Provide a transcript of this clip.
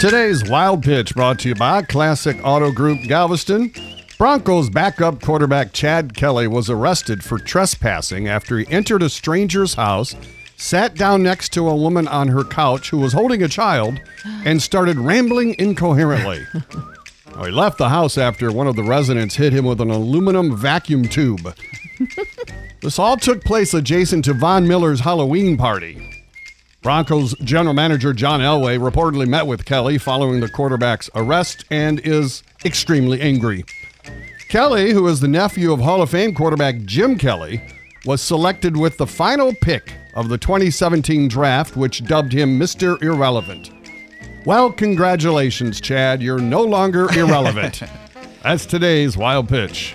Today's Wild Pitch brought to you by Classic Auto Group Galveston. Broncos backup quarterback Chad Kelly was arrested for trespassing after he entered a stranger's house, sat down next to a woman on her couch who was holding a child, and started rambling incoherently. Well, he left the house after one of the residents hit him with an aluminum vacuum tube. this all took place adjacent to Von Miller's Halloween party. Broncos general manager John Elway reportedly met with Kelly following the quarterback's arrest and is extremely angry. Kelly, who is the nephew of Hall of Fame quarterback Jim Kelly, was selected with the final pick of the 2017 draft, which dubbed him Mr. Irrelevant. Well, congratulations, Chad. You're no longer irrelevant. That's today's wild pitch.